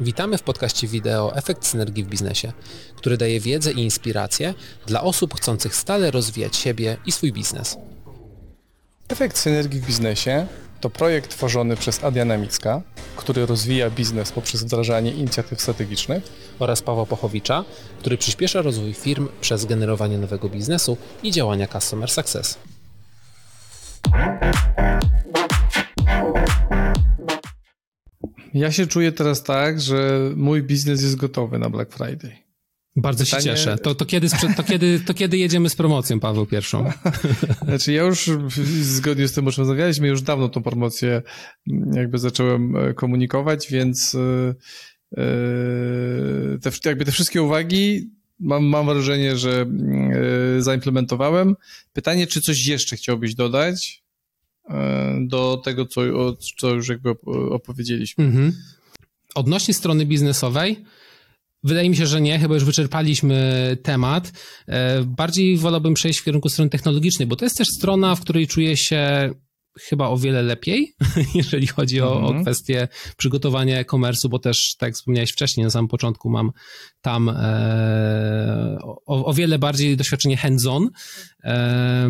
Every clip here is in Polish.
Witamy w podcaście wideo Efekt Synergii w Biznesie, który daje wiedzę i inspiracje dla osób chcących stale rozwijać siebie i swój biznes. Efekt Synergii w Biznesie to projekt tworzony przez Adriana Micka, który rozwija biznes poprzez wdrażanie inicjatyw strategicznych oraz Pawła Pochowicza, który przyspiesza rozwój firm przez generowanie nowego biznesu i działania Customer Success. Ja się czuję teraz tak, że mój biznes jest gotowy na Black Friday. Bardzo Pytanie... się cieszę. To, to, kiedy, to, kiedy, to kiedy jedziemy z promocją, Paweł, pierwszą? Znaczy ja już zgodnie z tym, o czym rozmawialiśmy, już dawno tą promocję jakby zacząłem e, komunikować, więc e, e, te, jakby te wszystkie uwagi mam, mam wrażenie, że zaimplementowałem. Pytanie, czy coś jeszcze chciałbyś dodać? Do tego, co, co już jakby opowiedzieliśmy. Mhm. Odnośnie strony biznesowej, Wydaje mi się, że nie, chyba już wyczerpaliśmy temat. E, bardziej wolałbym przejść w kierunku strony technologicznej, bo to jest też strona, w której czuję się chyba o wiele lepiej, jeżeli chodzi o, o mhm. kwestię przygotowania e-commerce'u, bo też, tak jak wspomniałeś wcześniej, na samym początku mam tam e, o, o, wiele bardziej doświadczenie hands-on e,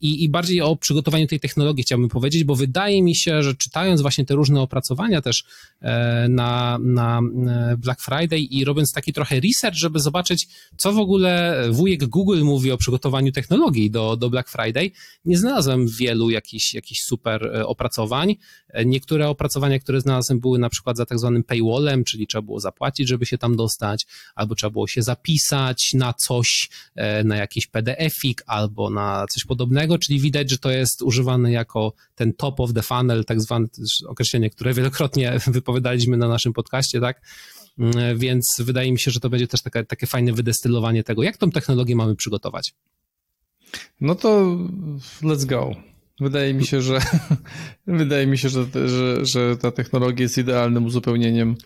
i, i bardziej o przygotowaniu tej technologii chciałbym powiedzieć, bo wydaje mi się, że czytając właśnie te różne opracowania też e, na, na e, Black Friday i robiąc taki trochę research, żeby zobaczyć, co w ogóle wujek Google mówi o przygotowaniu technologii do, do Black Friday, nie znalazłem wielu jakichś, jakichś super e, opracowań. E, niektóre opracowania, które znalazłem, były na przykład za tak zwanym paywallem, czyli trzeba było zapłacić, żeby się tam dostać, albo trzeba było się zapisać na coś, e, na jakiś PDF-ik, albo na coś podobnego, czyli widać, że to jest używane jako ten top of the funnel, tak zwane określenie, które wielokrotnie wypowiadaliśmy na naszym podcaście, tak? Mm, więc wydaje mi się, że to będzie też takie, takie fajne wydestylowanie tego, jak tą technologię mamy przygotować. No to let's go. Wydaje mi się, że wydaje mi się, że, że, że ta technologia jest idealnym uzupełnieniem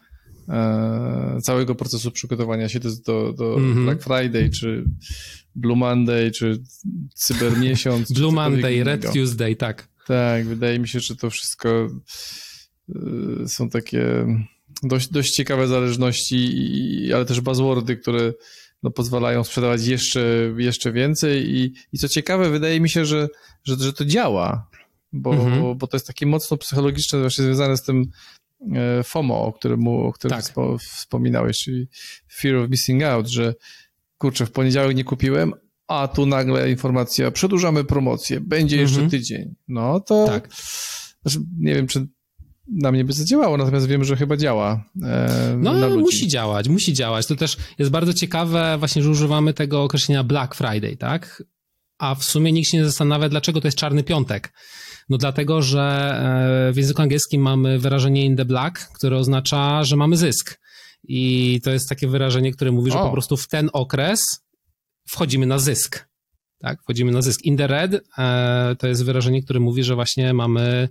całego procesu przygotowania się do, do, do mm -hmm. Black Friday, czy Blue Monday, czy Cybermiesiąc. Blue Monday, Red Tuesday, tak. Tak, wydaje mi się, że to wszystko e, są takie dość, dość ciekawe zależności, ale też buzzwordy, które no, pozwalają sprzedawać jeszcze, jeszcze więcej i, i co ciekawe, wydaje mi się, że, że, że to działa, bo, mhm. bo to jest takie mocno psychologiczne, właśnie związane z tym e, FOMO, o którym, o którym tak. wspominałeś, czyli fear of missing out, że kurczę, w poniedziałek nie kupiłem, a tu nagle informacja, przedłużamy promocję, będzie jeszcze mhm. tydzień. No to tak. Znaczy, nie wiem, czy na mnie by zadziałało, natomiast wiem, że chyba działa. E, no, musi działać, musi działać. To też jest bardzo ciekawe właśnie, że używamy tego określenia Black Friday, tak? A w sumie nikt się nie zastanawia, dlaczego to jest czarny piątek. No dlatego, że e, w języku angielskim mamy wyrażenie in the black, które oznacza, że mamy zysk. I to jest takie wyrażenie, które mówi, że o. po prostu w ten okres wchodzimy na zysk. Tak, wchodzimy na zysk. In the red e, to jest wyrażenie, które mówi, że właśnie mamy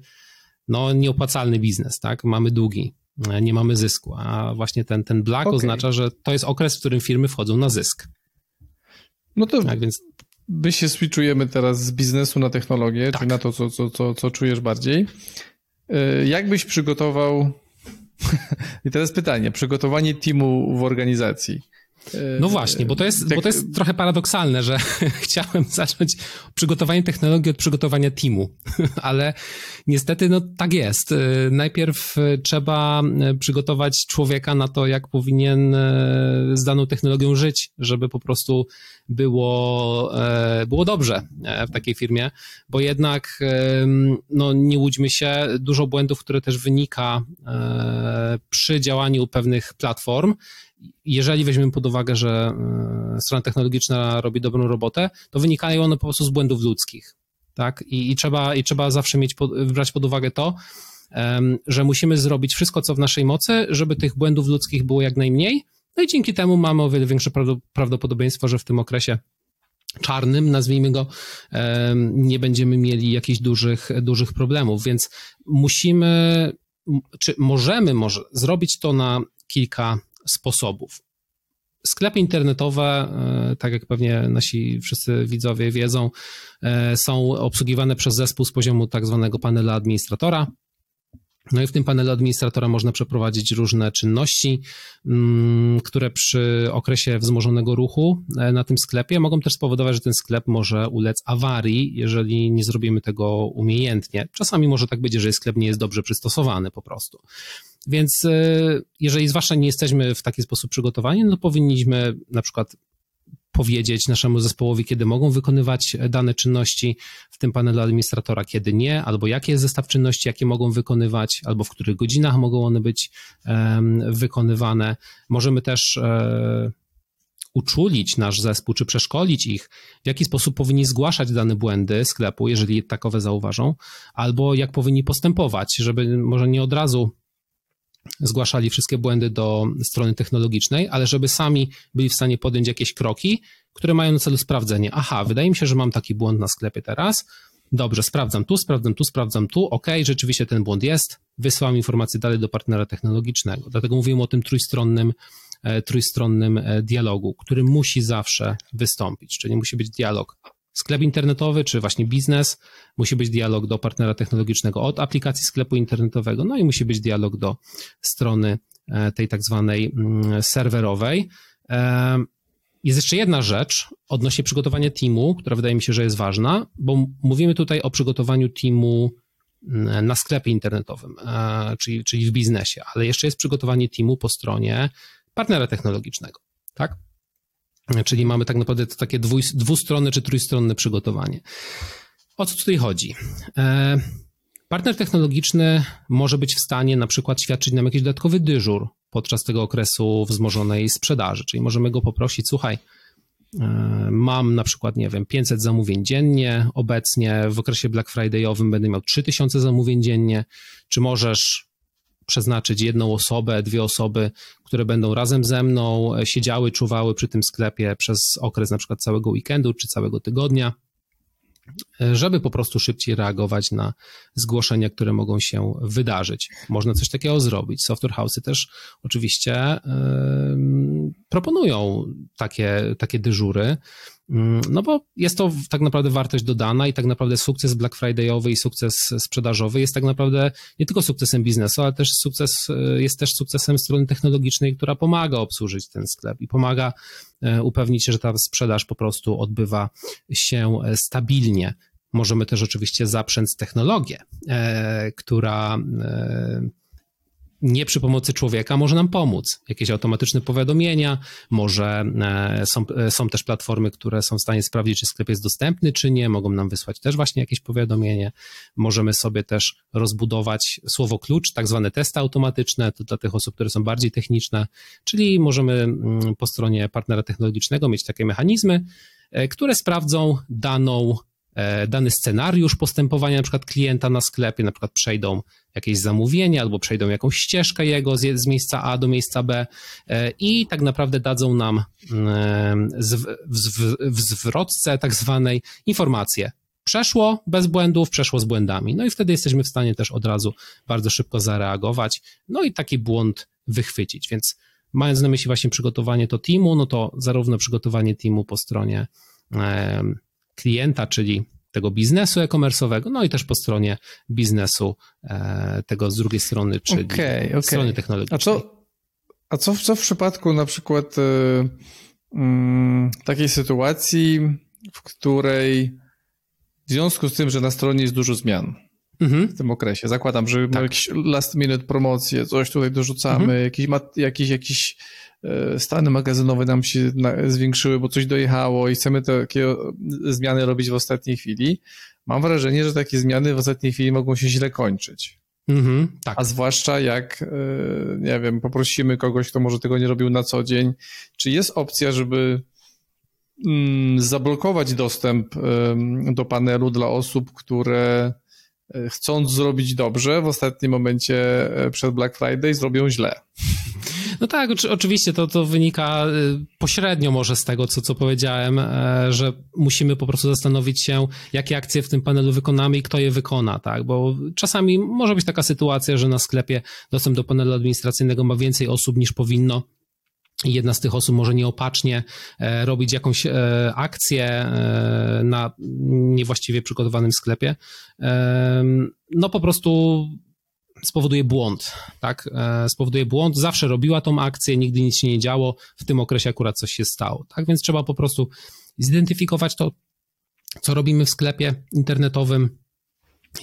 no, nieopłacalny biznes, tak? Mamy długi, e, nie mamy zysku, a właśnie ten, ten black okay. oznacza, że to jest okres, w którym firmy wchodzą na zysk. No to tak, więc... my się switchujemy teraz z biznesu na technologię, tak. czy na to, co, co, co, co czujesz bardziej. E, jak byś przygotował i teraz pytanie, przygotowanie teamu w organizacji. No właśnie, bo to jest, tak... bo to jest trochę paradoksalne, że chciałem zacząć przygotowanie technologii od przygotowania teamu, ale niestety no tak jest. Najpierw trzeba przygotować człowieka na to, jak powinien z daną technologią żyć, żeby po prostu było, e, było dobrze e, w takiej firmie, bo jednak no nie łudźmy się, dużo błędów, które też wynika e, przy działaniu pewnych platform, jeżeli weźmiemy pod uwagę, że e, strona technologiczna robi dobrą robotę, to wynikają one po prostu z błędów ludzkich. Tak? I, i trzeba, i trzeba zawsze mieć brać pod uwagę to, że musimy zrobić wszystko, co w naszej mocy, żeby tych błędów ludzkich było jak najmniej. No i dzięki temu mamy o wiele większe prawdopodobieństwo, że w tym okresie czarnym, nazwijmy go, nie będziemy mieli jakichś dużych, dużych problemów. Więc musimy, czy możemy może zrobić to na kilka sposobów. Sklepy internetowe, e, tak jak pewnie nasi wszyscy widzowie wiedzą, e, są obsługiwane przez zespół z poziomu tak zwanego panelu administratora. No i w tym panelu administratora można przeprowadzić różne czynności, mm, które przy okresie wzmożonego ruchu e, na tym sklepie mogą też spowodować, że ten sklep może ulec awarii, jeżeli nie zrobimy tego umiejętnie. Czasami może tak być, że sklep nie jest dobrze przystosowany po prostu. Więc e, jeżeli zwłaszcza nie jesteśmy w taki sposób przygotowani, no powinniśmy na przykład powiedzieć naszemu zespołowi, kiedy mogą wykonywać dane czynności w tym panelu administratora, kiedy nie, albo jaki jest zestaw czynności, jakie mogą wykonywać, albo w których godzinach mogą one być wykonywane. Możemy też um, uczulić nasz zespół, czy przeszkolić ich, w jaki sposób powinni zgłaszać dane błędy sklepu, jeżeli takowe zauważą, albo jak powinni postępować, żeby może nie od razu zgłaszali wszystkie błędy do strony technologicznej, ale żeby sami byli w stanie podjąć jakieś kroki, które mają na celu sprawdzenie. Aha, wydaje mi się, że mam taki błąd na sklepie teraz. Dobrze, sprawdzam tu, sprawdzam tu, sprawdzam tu. OK, rzeczywiście ten błąd jest. Wysyłam informacje dalej do partnera technologicznego. Dlatego mówimy o tym trójstronnym, e, trójstronnym e, dialogu, który musi zawsze wystąpić, czyli musi być dialog sklep internetowy, czy właśnie biznes, musi być dialog do partnera technologicznego od aplikacji sklepu internetowego, no i musi być dialog do strony e, tej tak zwanej mm, serwerowej. E, jest jeszcze jedna rzecz odnośnie przygotowania teamu, która wydaje mi się, że jest ważna, bo mówimy tutaj o przygotowaniu teamu mm, na sklepie internetowym, e, czyli, czyli w biznesie, ale jeszcze jest przygotowanie teamu po stronie partnera technologicznego, tak? Czyli mamy tak naprawdę takie dwustronne czy trójstronne przygotowanie. O co tutaj chodzi? E, partner technologiczny może być w stanie na przykład świadczyć nam jakiś dodatkowy dyżur podczas tego okresu wzmożonej sprzedaży, czyli możemy go poprosić, słuchaj, e, mam na przykład, nie wiem, 500 zamówień dziennie, obecnie w okresie Black Fridayowym będę miał 3000 zamówień dziennie, czy możesz przeznaczyć jedną osobę, dwie osoby, które będą razem ze mną e, siedziały, czuwały przy tym sklepie przez okres na przykład całego weekendu czy całego tygodnia, żeby po prostu szybciej reagować na zgłoszenia, które mogą się wydarzyć. Można coś takiego zrobić. Software house'y też oczywiście yy, proponują takie, takie dyżury. Mm, no bo jest to tak naprawdę wartość dodana i tak naprawdę sukces Black Friday'owy i sukces sprzedażowy jest tak naprawdę nie tylko sukcesem biznesu, ale też sukces, e, jest też sukcesem strony technologicznej, która pomaga obsłużyć ten sklep i pomaga upewnić się, że ta sprzedaż po prostu odbywa się e, stabilnie. Możemy też oczywiście zaprzęc technologię, która nie przy pomocy człowieka może nam pomóc. Jakieś automatyczne powiadomienia, może e, są, e, są też platformy, które są w stanie sprawdzić, czy sklep jest dostępny, czy nie, mogą nam wysłać też właśnie jakieś powiadomienie. Możemy sobie też rozbudować słowo klucz, tak zwane testy automatyczne, to dla tych osób, które są bardziej techniczne, czyli możemy mm, po stronie partnera technologicznego mieć takie mechanizmy, e, które sprawdzą daną dany scenariusz postępowania na przykład klienta na sklepie, na przykład przejdą jakieś zamówienie albo przejdą jakąś ścieżkę jego z, z miejsca A do miejsca B e, i tak naprawdę dadzą nam mm, w zwrotce tak zwanej informację. Przeszło bez błędów, przeszło z błędami. No i wtedy jesteśmy w stanie też od razu bardzo szybko zareagować, no i taki błąd wychwycić. Więc mając na myśli właśnie przygotowanie to teamu, no to zarówno przygotowanie teamu po stronie klienta, czyli tego biznesu e-commerce'owego, no i też po stronie biznesu e, tego z drugiej strony, czyli okay, okay. strony technologicznej. A co, a co, co w przypadku na przykład y, y, takiej sytuacji, w której w związku z tym, że na stronie jest dużo zmian mhm. w tym okresie, zakładam, że tak. mamy jakieś last minute promocje, coś tutaj dorzucamy, mhm. jakiś, jakiś, jakiś stany magazynowe nam się zwiększyły, bo coś dojechało i chcemy takie zmiany robić w ostatniej chwili, mam wrażenie, że takie zmiany w ostatniej chwili mogą się źle kończyć. Mhm, tak. A zwłaszcza jak, e, nie wiem, poprosimy kogoś, kto może tego nie robił na co dzień, czy jest opcja, żeby mm, zablokować dostęp do panelu dla osób, które e, chcąc zrobić dobrze, w ostatnim momencie przed Black Friday zrobią źle. No tak, oczywiście to, to wynika y, pośrednio może z tego, co, co powiedziałem, e, że musimy po prostu zastanowić się, jakie akcje w tym panelu wykonamy i kto je wykona, tak? Bo czasami może być taka sytuacja, że na sklepie dostęp do panelu administracyjnego ma więcej osób niż powinno jedna z tych osób może nieopatrznie e, robić jakąś e, akcję na niewłaściwie przygotowanym sklepie. No po prostu spowoduje błąd, tak? E, spowoduje błąd, zawsze robiła tą akcję, nigdy nic się nie działo, w tym okresie akurat coś się stało, tak? Więc trzeba po prostu zidentyfikować to, co robimy w sklepie internetowym,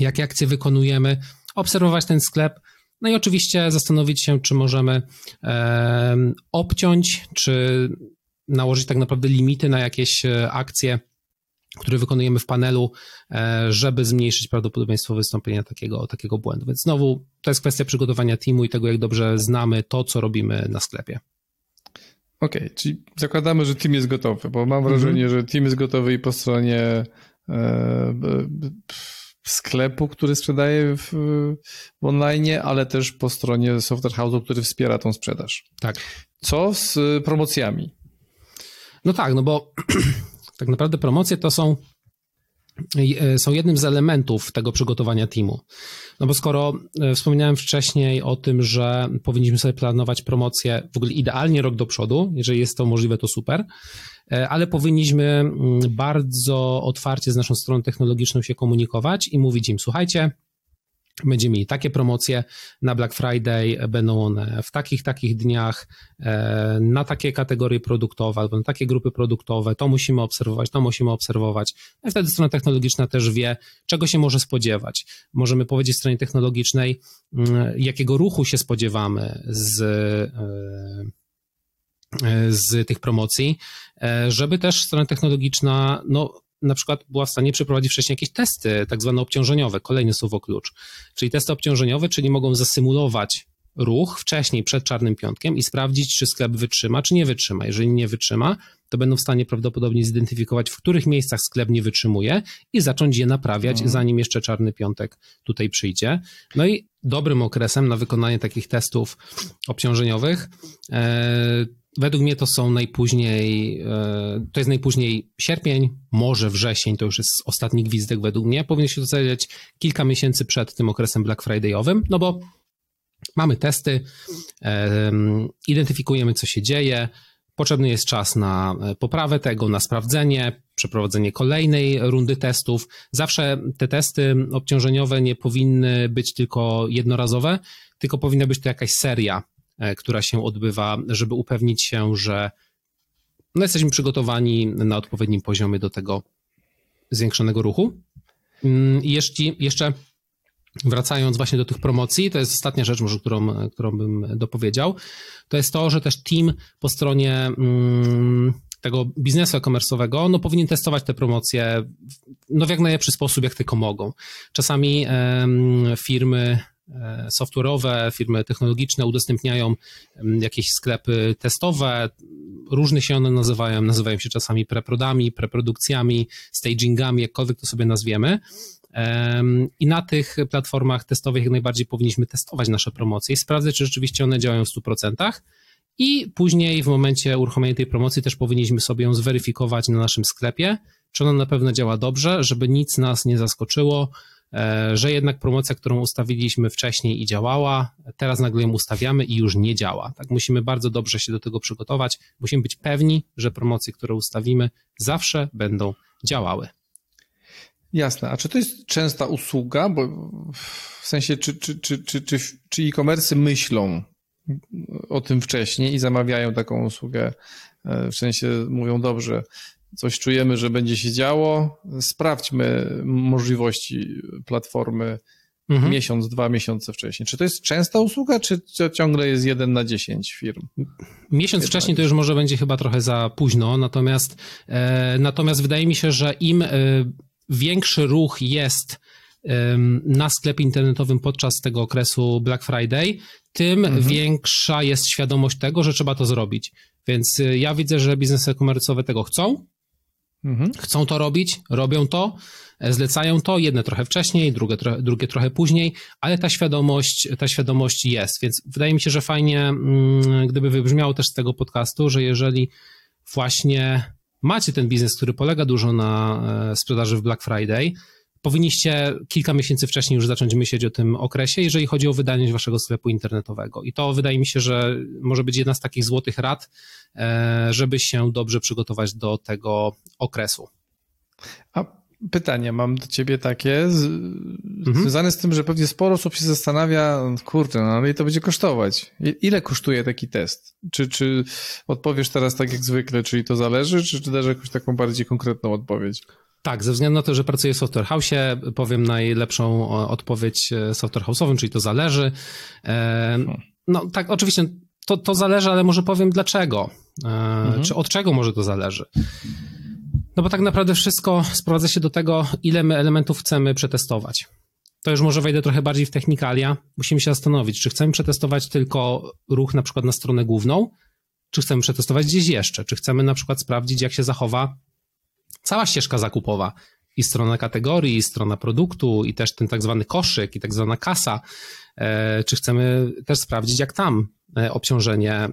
jakie akcje wykonujemy, obserwować ten sklep, no i oczywiście zastanowić się, czy możemy e, obciąć, czy nałożyć tak naprawdę limity na jakieś e, akcje, które wykonujemy w panelu, e, żeby zmniejszyć prawdopodobieństwo wystąpienia takiego, takiego błędu. Więc znowu to jest kwestia przygotowania teamu i tego, jak dobrze znamy to, co robimy na sklepie. Okej, okay, czyli zakładamy, że team jest gotowy, bo mam wrażenie, mhm. że team jest gotowy i po stronie e, sklepu, który sprzedaje w, w online, ale też po stronie Software House'u, który wspiera tą sprzedaż. Tak. Co z promocjami? No tak, no bo tak naprawdę promocje to są, e, są jednym z elementów tego przygotowania teamu. No bo skoro e, wspominałem wcześniej o tym, że powinniśmy sobie planować promocje w ogóle idealnie rok do przodu, jeżeli jest to możliwe, to super, e, ale powinniśmy mm, bardzo otwarcie z naszą stroną technologiczną się komunikować i mówić im, słuchajcie, Będziemy mieli takie promocje na Black Friday, będą one w takich, takich dniach, e, na takie kategorie produktowe albo na takie grupy produktowe. To musimy obserwować, to musimy obserwować. No I wtedy strona technologiczna też wie, czego się może spodziewać. Możemy powiedzieć stronie technologicznej, mm, jakiego ruchu się spodziewamy z e, z tych promocji, e, żeby też strona technologiczna no, na przykład była w stanie przeprowadzić wcześniej jakieś testy, tak zwane obciążeniowe, kolejny słowo klucz. Czyli testy obciążeniowe, czyli mogą zasymulować ruch wcześniej przed czarnym piątkiem i sprawdzić, czy sklep wytrzyma, czy nie wytrzyma. Jeżeli nie wytrzyma, to będą w stanie prawdopodobnie zidentyfikować, w których miejscach sklep nie wytrzymuje i zacząć je naprawiać, mhm. zanim jeszcze czarny piątek tutaj przyjdzie. No i dobrym okresem na wykonanie takich testów obciążeniowych e, Według mnie to są najpóźniej, e, to jest najpóźniej sierpień, może wrzesień, to już jest ostatni gwizdek według mnie. Powinno się to zadziać kilka miesięcy przed tym okresem Black Friday'owym, no bo mamy testy, identyfikujemy co się dzieje, potrzebny jest czas na e, poprawę tego, na sprawdzenie, przeprowadzenie kolejnej rundy testów. Zawsze te testy obciążeniowe nie powinny być tylko jednorazowe, tylko powinna być to jakaś seria E, która się odbywa, żeby upewnić się, że no jesteśmy przygotowani na odpowiednim poziomie do tego zwiększonego ruchu. Mm, I jeszcze, jeszcze wracając właśnie do tych promocji, to jest ostatnia rzecz może, którą, którą bym dopowiedział, to jest to, że też team po stronie mm, tego biznesu e-commerce'owego, no powinien testować te promocje no w jak najlepszy sposób, jak tylko mogą. Czasami firmy E, software'owe, firmy technologiczne udostępniają jakieś sklepy testowe, różne się one nazywają, nazywają się czasami preprodami, preprodukcjami, stagingami, jakkolwiek to sobie nazwiemy. I na tych platformach testowych jak najbardziej powinniśmy testować nasze promocje i sprawdzać, czy rzeczywiście one działają w 100%. I później w momencie uruchomienia tej promocji też powinniśmy sobie ją zweryfikować na naszym sklepie, czy ona na pewno działa dobrze, żeby nic nas nie zaskoczyło, że jednak promocja, którą ustawiliśmy wcześniej i działała, teraz nagle ją ustawiamy i już nie działa. Tak, musimy bardzo dobrze się do tego przygotować. Musimy być pewni, że promocje, które ustawimy, zawsze będą działały. Jasne. A czy to jest częsta usługa? Bo w sensie, czy, czy, czy, czy, czy, czy e-commerce myślą o tym wcześniej i zamawiają taką usługę? E, w sensie mówią, dobrze, coś czujemy, że będzie się działo, sprawdźmy możliwości platformy mhm. miesiąc, dwa miesiące wcześniej. Czy to jest częsta usługa, czy ciągle jest jeden na dziesięć firm? Miesiąc wcześniej to już może będzie chyba trochę za późno, natomiast, e, natomiast wydaje mi się, że im e, większy ruch jest e, na sklepie internetowym podczas tego okresu Black Friday, tym mhm. większa jest świadomość tego, że trzeba to zrobić. Więc e, ja widzę, że biznesy komercyjne tego chcą, Mhm. Chcą to robić, robią to, e, zlecają to, jedne trochę wcześniej, drugie, drugie trochę później, ale ta świadomość, ta świadomość jest, więc wydaje mi się, że fajnie, mm, gdyby wybrzmiało też z tego podcastu, że jeżeli właśnie macie ten biznes, który polega dużo na e, sprzedaży w Black Friday, powinniście kilka miesięcy wcześniej już zacząć myśleć o tym okresie, jeżeli chodzi o wydajność waszego sklepu internetowego. I to wydaje mi się, że może być jedna z takich złotych rad, e, żeby się dobrze przygotować do tego okresu. A pytanie mam do ciebie takie, z, mhm. związane z tym, że pewnie sporo osób się zastanawia, kurde, no ale i to będzie kosztować. Ile kosztuje taki test? Czy, czy odpowiesz teraz tak jak zwykle, czyli to zależy, czy, czy dasz jakąś taką bardziej konkretną odpowiedź? Tak, ze względu na to, że pracuję w Software House, powiem najlepszą odpowiedź e, Software House'owym, czyli to zależy. E, no tak, oczywiście to, to zależy, ale może powiem dlaczego. E, mhm. Czy od czego może to zależy? No bo tak naprawdę wszystko sprowadza się do tego, ile my elementów chcemy przetestować. To już może wejdę trochę bardziej w technikalia. Musimy się zastanowić, czy chcemy przetestować tylko ruch na przykład na stronę główną, czy chcemy przetestować gdzieś jeszcze, czy chcemy na przykład sprawdzić, jak się zachowa cała ścieżka zakupowa i strona kategorii, i strona produktu, i też ten tak zwany koszyk, i tak zwana kasa. E, czy chcemy też sprawdzić, jak tam e, obciążenie e,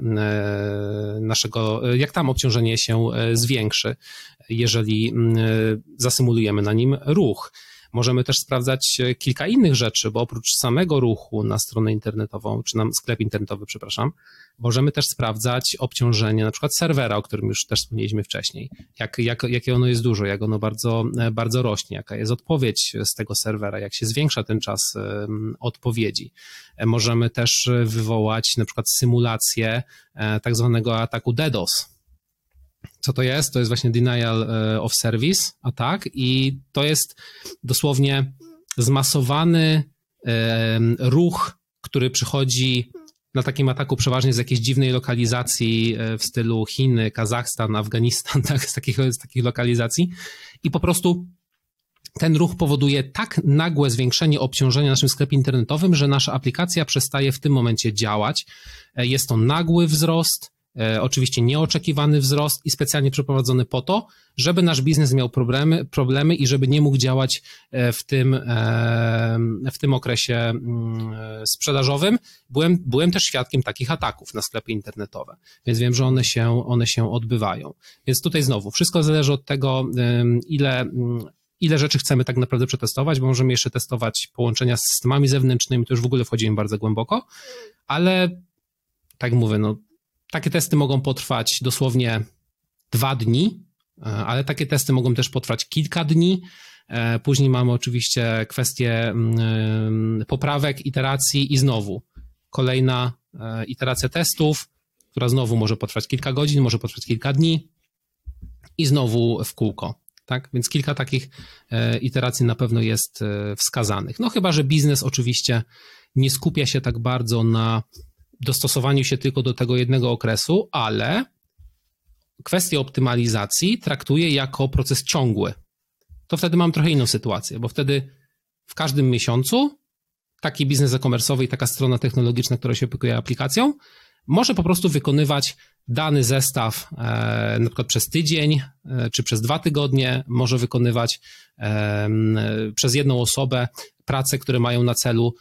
naszego, jak tam obciążenie się zwiększy, jeżeli zasymulujemy na nim ruch. Możemy też sprawdzać e, kilka innych rzeczy, bo oprócz samego ruchu na stronę internetową, czy na sklep internetowy, przepraszam, możemy też sprawdzać obciążenie na przykład serwera, o którym już też wspomnieliśmy wcześniej. Jak, jak, jakie ono jest duże, jak ono bardzo, e, bardzo rośnie, jaka jest odpowiedź z tego serwera, jak się zwiększa ten czas odpowiedzi. E, możemy też wywołać na przykład symulację tak zwanego ataku DDoS, co to jest? To jest właśnie denial e, of service attack i to jest dosłownie zmasowany ruch, który przychodzi na takim ataku przeważnie z jakiejś dziwnej lokalizacji e, w stylu Chiny, Kazachstan, Afganistan, tak, z, takich, z takich lokalizacji i po prostu ten ruch powoduje tak nagłe zwiększenie obciążenia naszym sklepie internetowym, że nasza aplikacja przestaje w tym momencie działać. E, jest to nagły wzrost, E, oczywiście nieoczekiwany wzrost i specjalnie przeprowadzony po to, żeby nasz biznes miał problemy, problemy i żeby nie mógł działać e, w tym, e, w tym okresie mm, sprzedażowym. Byłem, byłem też świadkiem takich ataków na sklepy internetowe, więc wiem, że one się, one się odbywają. Więc tutaj znowu, wszystko zależy od tego, ile mm, ile rzeczy chcemy tak naprawdę przetestować, bo możemy jeszcze testować połączenia z systemami zewnętrznymi, to już w ogóle wchodzimy bardzo głęboko, ale tak mówię, no takie testy mogą potrwać dosłownie dwa dni, e, ale takie testy mogą też potrwać kilka dni. E, później mamy oczywiście kwestię mm, poprawek, iteracji i znowu kolejna e, iteracja testów, która znowu może potrwać kilka godzin, może potrwać kilka dni i znowu w kółko. Tak? Więc kilka takich iteracji na pewno jest wskazanych. No chyba, że biznes oczywiście nie skupia się tak bardzo na dostosowaniu się tylko do tego jednego okresu, ale kwestię optymalizacji traktuję jako proces ciągły. To wtedy mam trochę inną sytuację, bo wtedy w każdym miesiącu taki biznes e-commerce'owy i taka strona technologiczna, która się opiekuje aplikacją, może po prostu wykonywać dany zestaw e, na przykład przez tydzień e, czy przez dwa tygodnie, może wykonywać e, przez jedną osobę prace, które mają na celu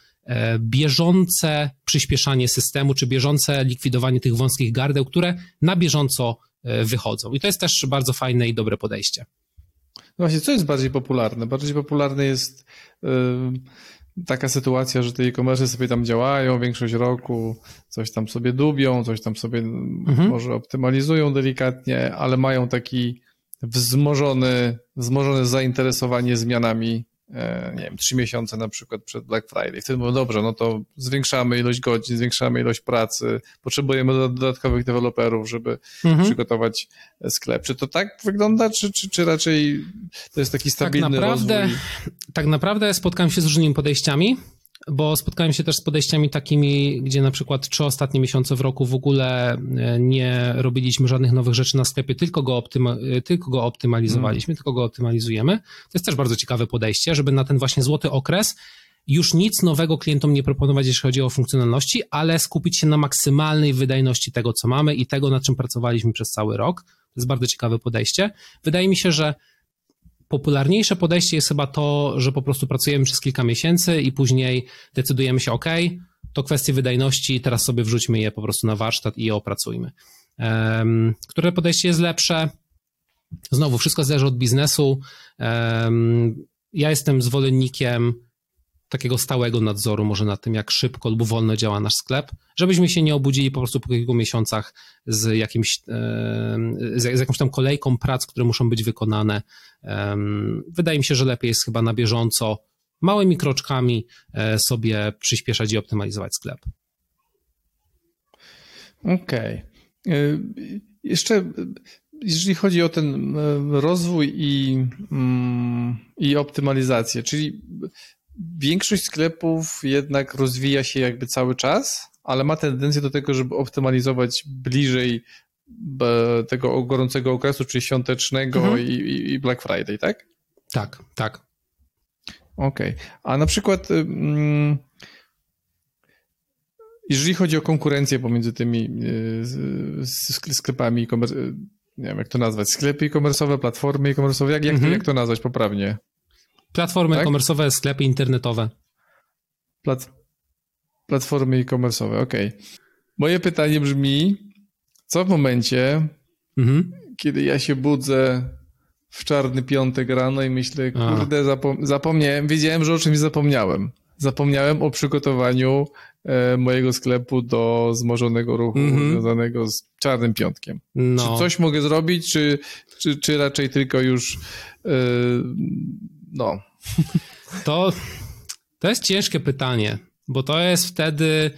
bieżące przyspieszanie systemu, czy bieżące likwidowanie tych wąskich gardeł, które na bieżąco e, wychodzą. I to jest też bardzo fajne i dobre podejście. No właśnie, co jest bardziej popularne? Bardziej popularne jest yy, taka sytuacja, że te e-commerce sobie tam działają większość roku, coś tam sobie dubią, coś tam sobie mhm. może optymalizują delikatnie, ale mają taki wzmożony, wzmożone zainteresowanie zmianami E, nie wiem, trzy miesiące na przykład przed Black Friday. Wtedy mówią, dobrze, no to zwiększamy ilość godzin, zwiększamy ilość pracy, potrzebujemy dodatkowych deweloperów, żeby mhm. przygotować sklep. Czy to tak wygląda, czy, czy, czy raczej to jest taki stabilny tak naprawdę, rozwój? Tak naprawdę spotkałem się z różnymi podejściami bo spotkałem się też z podejściami takimi, gdzie na przykład trzy ostatnie miesiące w roku w ogóle e, nie robiliśmy żadnych nowych rzeczy na sklepie, tylko go, optyma, e, tylko go optymalizowaliśmy, mm. tylko go optymalizujemy. To jest też bardzo ciekawe podejście, żeby na ten właśnie złoty okres już nic nowego klientom nie proponować, jeśli chodzi o funkcjonalności, ale skupić się na maksymalnej wydajności tego, co mamy i tego, nad czym pracowaliśmy przez cały rok. To jest bardzo ciekawe podejście. Wydaje mi się, że popularniejsze podejście jest chyba to, że po prostu pracujemy przez kilka miesięcy i później decydujemy się, OK, to kwestie wydajności, teraz sobie wrzućmy je po prostu na warsztat i je opracujmy. Które podejście jest lepsze? Znowu, wszystko zależy od biznesu. Ja jestem zwolennikiem takiego stałego nadzoru może nad tym, jak szybko lub wolno działa nasz sklep, żebyśmy się nie obudzili po prostu po kilku miesiącach z, jakimś, z jakąś tam kolejką prac, które muszą być wykonane. Wydaje mi się, że lepiej jest chyba na bieżąco, małymi kroczkami e, sobie przyspieszać i optymalizować sklep. Okej. Okay. E, jeszcze jeżeli chodzi o ten e, rozwój i, mm, i optymalizację, czyli większość sklepów jednak rozwija się jakby cały czas, ale ma tendencję do tego, żeby optymalizować bliżej tego gorącego okresu, czyli świątecznego mhm. i, i, Black Friday, tak? Tak, tak. Okej. Okay. A na przykład mm, jeżeli chodzi o konkurencję pomiędzy tymi e, sklepami, nie wiem jak to nazwać, sklepy e-commerce'owe, platformy e-commerce'owe, jak, jak, mhm. jak to nazwać poprawnie? Platformy tak? e-commerce'owe, sklepy internetowe. Plat... Platformy e-commerce'owe, okej. Okay. Moje pytanie brzmi, co w momencie, mhm. kiedy ja się budzę w czarny piątek rano i myślę, kurde, zapom zapomniałem, wiedziałem, że o czymś zapomniałem. Zapomniałem o przygotowaniu e, mojego sklepu do zmożonego ruchu -hmm. związanego z czarnym piątkiem. No. Czy coś mogę zrobić, czy, czy, czy raczej tylko już e, no. To, to jest ciężkie pytanie, bo to jest wtedy,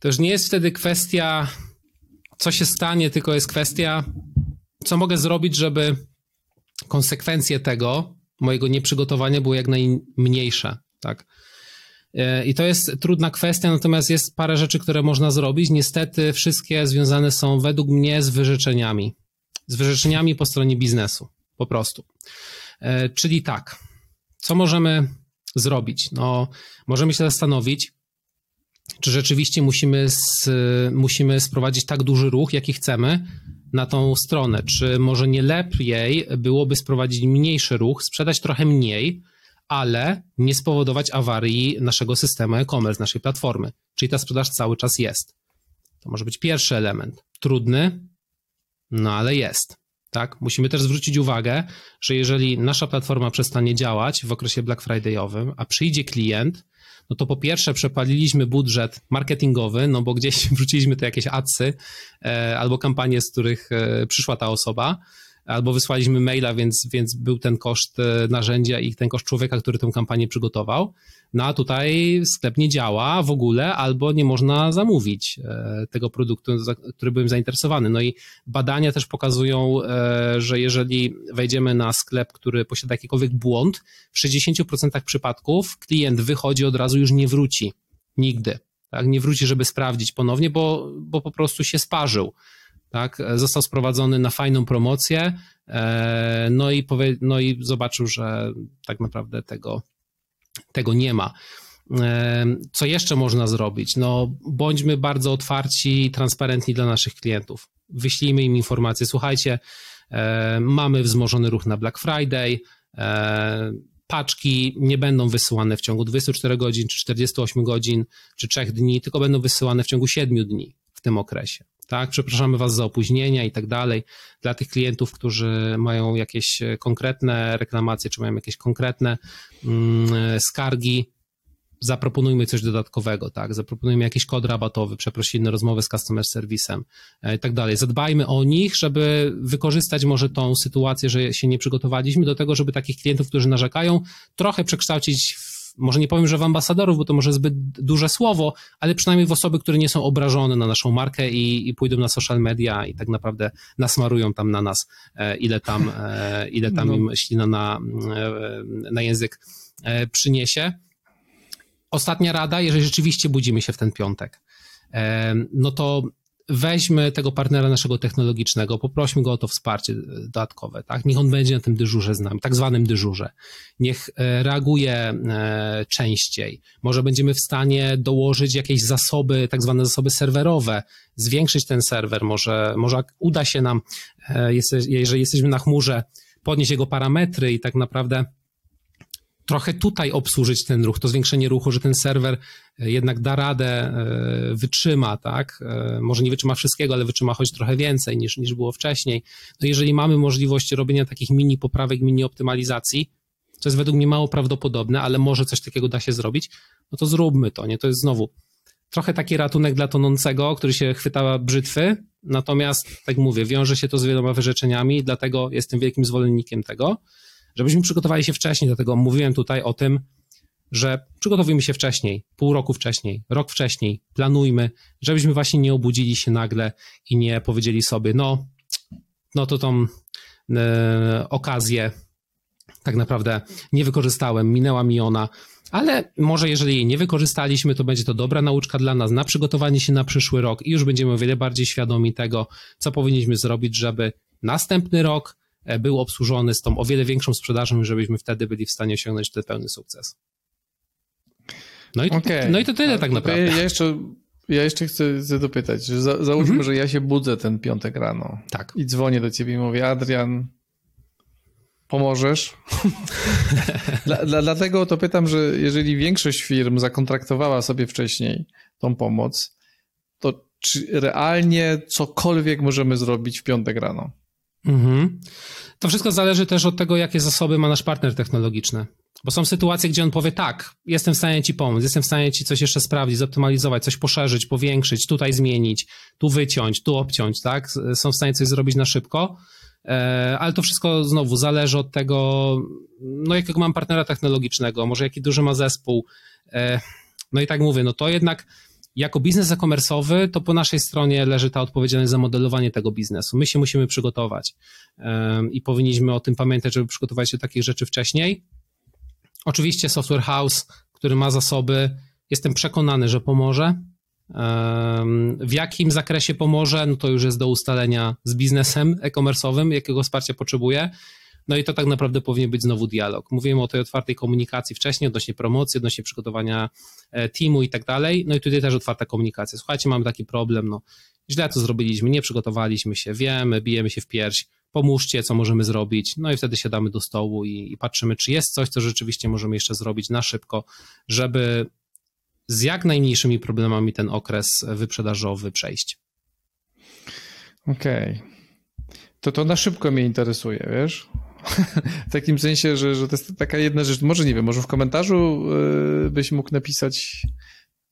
to już nie jest wtedy kwestia, co się stanie, tylko jest kwestia, co mogę zrobić, żeby konsekwencje tego, mojego nieprzygotowania były jak najmniejsze, tak? E, I to jest trudna kwestia, natomiast jest parę rzeczy, które można zrobić. Niestety wszystkie związane są według mnie z wyrzeczeniami. Z wyrzeczeniami po stronie biznesu, po prostu. E, czyli tak, co możemy zrobić? No, możemy się zastanowić, czy rzeczywiście musimy, z, musimy sprowadzić tak duży ruch, jaki chcemy na tą stronę. Czy może nie lepiej byłoby sprowadzić mniejszy ruch, sprzedać trochę mniej, ale nie spowodować awarii naszego systemu e-commerce, naszej platformy. Czyli ta sprzedaż cały czas jest. To może być pierwszy element. Trudny, no ale jest. Tak? Musimy też zwrócić uwagę, że jeżeli nasza platforma przestanie działać w okresie Black Fridayowym, a przyjdzie klient, no to po pierwsze przepaliliśmy budżet marketingowy, no bo gdzieś wrzuciliśmy te jakieś adsy e, albo kampanie, z których e, przyszła ta osoba, albo wysłaliśmy maila, więc, więc był ten koszt e, narzędzia i ten koszt człowieka, który tę kampanię przygotował. No a tutaj sklep nie działa w ogóle, albo nie można zamówić e, tego produktu, który byłem zainteresowany. No i badania też pokazują, e, że jeżeli wejdziemy na sklep, który posiada jakikolwiek błąd, w 60% przypadków klient wychodzi od razu, już nie wróci. Nigdy. Tak? Nie wróci, żeby sprawdzić ponownie, bo, bo po prostu się sparzył tak, został sprowadzony na fajną promocję, e, no i, powie, no i zobaczył, że tak naprawdę tego, tego nie ma. E, co jeszcze można zrobić? No, bądźmy bardzo otwarci i transparentni dla naszych klientów. Wyślijmy im informacje, słuchajcie, e, mamy wzmożony ruch na Black Friday, paczki nie będą wysyłane w ciągu 24 godzin, czy 48 godzin, czy 3 dni, tylko będą wysyłane w ciągu 7 dni w tym okresie tak, przepraszamy Was za opóźnienia i tak dalej. Dla tych klientów, którzy mają jakieś konkretne reklamacje, czy mają jakieś konkretne mm, skargi, zaproponujmy coś dodatkowego, tak, zaproponujmy jakiś kod rabatowy, przeprosiny, rozmowy z customer serwisem e, i tak dalej. Zadbajmy o nich, żeby wykorzystać może tą sytuację, że się nie przygotowaliśmy do tego, żeby takich klientów, którzy narzekają, trochę przekształcić w może nie powiem, że w ambasadorów, bo to może zbyt duże słowo, ale przynajmniej w osoby, które nie są obrażone na naszą markę i, i pójdą na social media i tak naprawdę nasmarują tam na nas, e, ile tam, e, ile tam no. im ślina na, e, na język przyniesie. Ostatnia rada, jeżeli rzeczywiście budzimy się w ten piątek, no to weźmy tego partnera naszego technologicznego, poprośmy go o to wsparcie dodatkowe, tak? Niech on będzie na tym dyżurze z nami, tak zwanym dyżurze. Niech e, reaguje e, częściej. Może będziemy w stanie dołożyć jakieś zasoby, tak zwane zasoby serwerowe, zwiększyć ten serwer, może, może uda się nam, e, jeżeli jesteśmy na chmurze, podnieść jego parametry i tak naprawdę trochę tutaj obsłużyć ten ruch, to zwiększenie ruchu, że ten serwer e, jednak da radę, e, wytrzyma, tak? E, może nie wytrzyma wszystkiego, ale wytrzyma choć trochę więcej niż, niż było wcześniej. No jeżeli mamy możliwość robienia takich mini poprawek, mini optymalizacji, co jest według mnie mało prawdopodobne, ale może coś takiego da się zrobić, no to zróbmy to, nie? To jest znowu trochę taki ratunek dla tonącego, który się chwyta brzytwy, natomiast, tak mówię, wiąże się to z wieloma wyrzeczeniami, dlatego jestem wielkim zwolennikiem tego, żebyśmy przygotowali się wcześniej, dlatego mówiłem tutaj o tym, że przygotowujmy się wcześniej, pół roku wcześniej, rok wcześniej, planujmy, żebyśmy właśnie nie obudzili się nagle i nie powiedzieli sobie, no, no to tą e, okazję tak naprawdę nie wykorzystałem, minęła mi ona, ale może jeżeli jej nie wykorzystaliśmy, to będzie to dobra nauczka dla nas na przygotowanie się na przyszły rok i już będziemy o wiele bardziej świadomi tego, co powinniśmy zrobić, żeby następny rok był obsłużony z tą o wiele większą sprzedażą i żebyśmy wtedy byli w stanie osiągnąć ten pełny sukces. No i, to, okay. no i to tyle tak naprawdę. Ja jeszcze, ja jeszcze chcę, chcę dopytać, że za, załóżmy, mhm. że ja się budzę ten piątek rano tak. i dzwonię do ciebie i mówię, Adrian, pomożesz? dla, dla, dlatego to pytam, że jeżeli większość firm zakontraktowała sobie wcześniej tą pomoc, to czy realnie cokolwiek możemy zrobić w piątek rano? Mhm. To wszystko zależy też od tego, jakie zasoby ma nasz partner technologiczny. Bo są sytuacje, gdzie on powie tak, jestem w stanie ci pomóc, jestem w stanie ci coś jeszcze sprawdzić, zoptymalizować, coś poszerzyć, powiększyć, tutaj zmienić, tu wyciąć, tu obciąć, tak? Są w stanie coś zrobić na szybko. E, ale to wszystko znowu zależy od tego, no jakiego mam partnera technologicznego, może jaki duży ma zespół. E, no i tak mówię, no to jednak jako biznes e-commerce'owy, to po naszej stronie leży ta odpowiedzialność za modelowanie tego biznesu. My się musimy przygotować i powinniśmy o tym pamiętać, żeby przygotować się do takich rzeczy wcześniej. Oczywiście Software House, który ma zasoby, jestem przekonany, że pomoże. W jakim zakresie pomoże, no to już jest do ustalenia z biznesem e-commerce'owym, jakiego wsparcia potrzebuje. No i to tak naprawdę powinien być znowu dialog. Mówiłem o tej otwartej komunikacji wcześniej, odnośnie promocji, odnośnie przygotowania e, teamu i tak dalej. No i tutaj też otwarta komunikacja. Słuchajcie, mamy taki problem, no źle to zrobiliśmy, nie przygotowaliśmy się, wiemy, bijemy się w pierś, pomóżcie, co możemy zrobić. No i wtedy siadamy do stołu i, i patrzymy, czy jest coś, co rzeczywiście możemy jeszcze zrobić na szybko, żeby z jak najmniejszymi problemami ten okres wyprzedażowy przejść. Okej. Okay. To to na szybko mnie interesuje, wiesz? W takim sensie, że, że to jest taka jedna rzecz. Może nie wiem, może w komentarzu e, byś mógł napisać,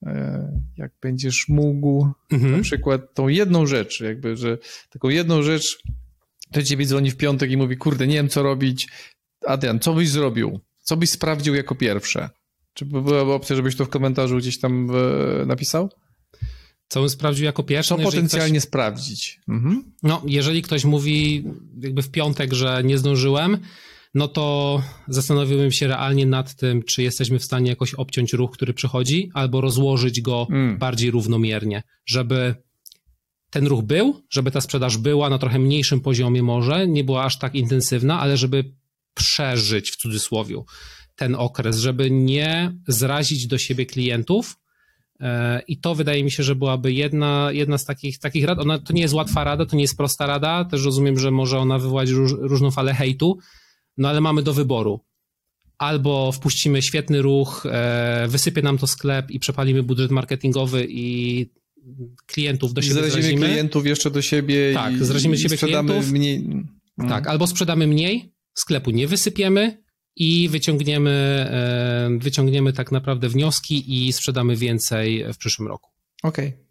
e, jak będziesz mógł, mhm. na przykład tą jedną rzecz, jakby, że taką jedną rzecz, to ciebie dzwoni w piątek i mówi, kurde, nie wiem co robić. Adrian, co byś zrobił? Co byś sprawdził jako pierwsze? Czy byłaby opcja, żebyś to w komentarzu gdzieś tam e, napisał? Co bym sprawdził jako pierwsze? Co potencjalnie ktoś... sprawdzić? Mhm. No, jeżeli ktoś mówi jakby w piątek, że nie zdążyłem, no to zastanowiłbym się realnie nad tym, czy jesteśmy w stanie jakoś obciąć ruch, który przychodzi, albo rozłożyć go mm. bardziej równomiernie, żeby ten ruch był, żeby ta sprzedaż była na trochę mniejszym poziomie może, nie była aż tak intensywna, ale żeby przeżyć w cudzysłowie ten okres, żeby nie zrazić do siebie klientów, I to wydaje mi się, że byłaby jedna, jedna z takich, takich rad. Ona, to nie jest łatwa rada, to nie jest prosta rada. Też rozumiem, że może ona wywołać róż, różną falę hejtu, no ale mamy do wyboru. Albo wpuścimy świetny ruch, e, wysypie nam to sklep i przepalimy budżet marketingowy i klientów do siebie zrazimy. Zrazimy klientów jeszcze do siebie tak, i, zrazimy siebie sprzedamy klientów. mniej. Tak, mhm. albo sprzedamy mniej, sklepu nie wysypiemy, i wyciągniemy, e, wyciągniemy tak naprawdę wnioski i sprzedamy więcej w przyszłym roku. Okej. Okay.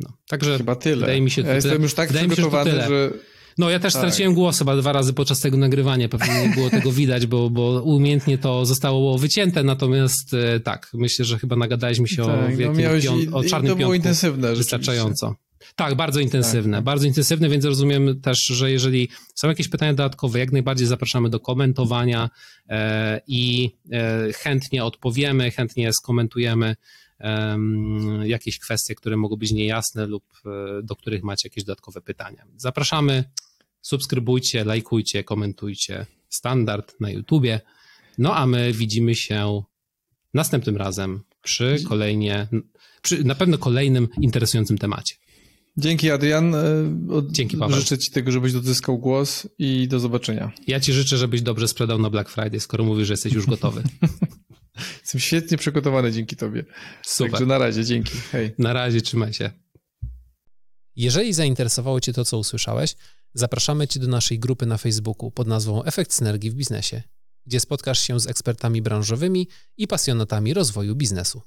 No, także Chyba tyle. Wydaje mi się, ja jestem już tak przygotowany, że, że... No, ja też tak. straciłem głos chyba dwa razy podczas tego nagrywania. Pewnie nie było tego widać, bo, bo umiejętnie to zostało wycięte. Natomiast e, tak, myślę, że chyba nagadaliśmy się tak, o, no wielkim no piąt, o czarnym to było intensywne wystarczająco. Tak, bardzo intensywne, tak. bardzo intensywne, więc rozumiem też, że jeżeli są jakieś pytania dodatkowe, jak najbardziej zapraszamy do komentowania e, i e, chętnie odpowiemy, chętnie skomentujemy jakieś kwestie, które mogą być niejasne lub e, do których macie jakieś dodatkowe pytania. Zapraszamy, subskrybujcie, lajkujcie, komentujcie. Standard na YouTubie. No a my widzimy się następnym razem przy kolejnie, przy na pewno kolejnym interesującym temacie. Dzięki Adrian. E, Dzięki Paweł. Życzę Ci tego, żebyś dozyskał głos i do zobaczenia. Ja Ci życzę, żebyś dobrze sprzedał na Black Friday, skoro mówisz, że jesteś już gotowy. Jestem świetnie przygotowany dzięki Tobie. Super. Także na razie, dzięki. Hej. Na razie, trzymaj się. Jeżeli zainteresowało Cię to, co usłyszałeś, zapraszamy Cię do naszej grupy na Facebooku pod nazwą Efekt Synergii w Biznesie. gdzie spotkasz się z ekspertami branżowymi i pasjonatami rozwoju biznesu.